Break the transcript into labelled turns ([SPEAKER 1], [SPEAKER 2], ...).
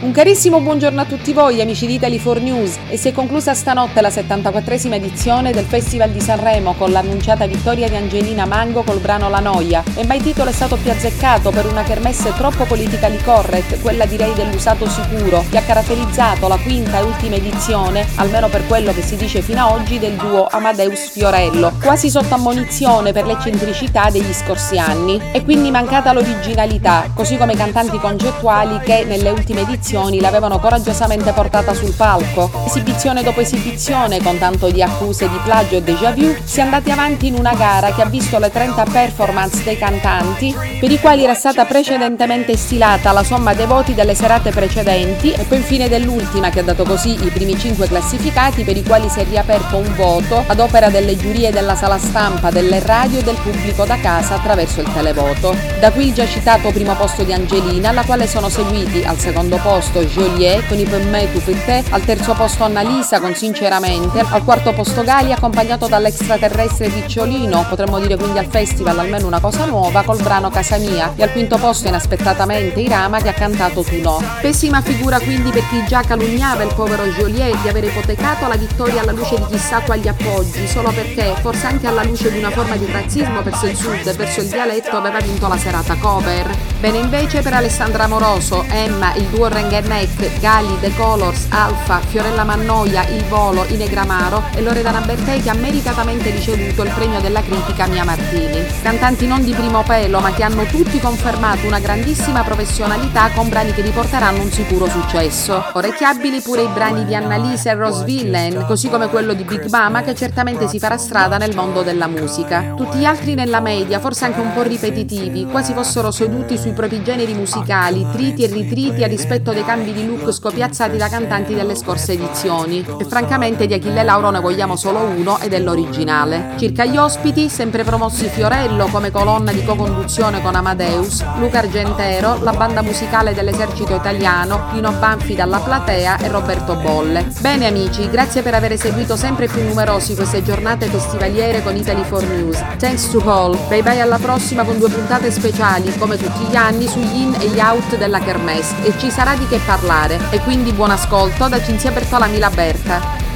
[SPEAKER 1] Un carissimo buongiorno a tutti voi amici di Italy 4 News. E si è conclusa stanotte la 74esima edizione del Festival di Sanremo con l'annunciata vittoria di Angelina Mango col brano La Noia. E mai titolo è stato più azzeccato per una kermesse troppo politically correct, quella direi dell'usato sicuro, che ha caratterizzato la quinta e ultima edizione, almeno per quello che si dice fino ad oggi, del duo Amadeus Fiorello, quasi sotto ammonizione per l'eccentricità degli scorsi anni. E quindi mancata l'originalità, così come i cantanti concettuali che nelle ultime edizioni edizioni l'avevano coraggiosamente portata sul palco. Esibizione dopo esibizione, con tanto di accuse di plagio e déjà vu, si è andati avanti in una gara che ha visto le 30 performance dei cantanti, per i quali era stata precedentemente stilata la somma dei voti delle serate precedenti, e poi infine dell'ultima che ha dato così i primi 5 classificati, per i quali si è riaperto un voto ad opera delle giurie della sala stampa, delle radio e del pubblico da casa attraverso il televoto. Da qui il già citato primo posto di Angelina, alla quale sono seguiti al secondo posto posto Joliet con i Per me tu per te, al terzo posto Annalisa con Sinceramente, al quarto posto Gali accompagnato dall'extraterrestre Picciolino, potremmo dire quindi al festival almeno una cosa nuova col brano Casa Mia e al quinto posto inaspettatamente Irama che ha cantato Tu no. Pessima figura quindi per chi già calunniava il povero Joliet di aver ipotecato la vittoria alla luce di chissà quali appoggi, solo perché, forse anche alla luce di una forma di razzismo verso il sud e verso il dialetto, aveva vinto la serata cover. Bene invece per Alessandra Amoroso, Emma, il duo Renga Neck, Gali, The Colors, Alfa, Fiorella Mannoia, Il Volo, Inegramaro e Loredana Bertei che ha meritatamente ricevuto il premio della critica Mia Martini. Cantanti non di primo pelo ma che hanno tutti confermato una grandissima professionalità con brani che riporteranno un sicuro successo. Orecchiabili pure i brani di Annalise e Rose Villain, così come quello di Big Mama che certamente si farà strada nel mondo della musica. Tutti gli altri nella media, forse anche un po' ripetitivi, quasi fossero seduti sui propri generi musicali, triti e ritriti a rispetto dei cambi di look scopiazzati da cantanti delle scorse edizioni. E francamente di Achille Lauro ne vogliamo solo uno ed è l'originale. Circa gli ospiti, sempre promossi Fiorello come colonna di co-conduzione con Amadeus, Luca Argentero, la banda musicale dell'esercito italiano, Pino Banfi dalla platea e Roberto Bolle. Bene amici, grazie per aver seguito sempre più numerosi queste giornate festivaliere con Italy 4 News. Thanks to all. Bye bye alla prossima con due puntate speciali, come tutti gli anni, sugli in e gli out della Kermesse. E ci sarà di che parlare e quindi buon ascolto da Cinzia Bertola Mila Berta.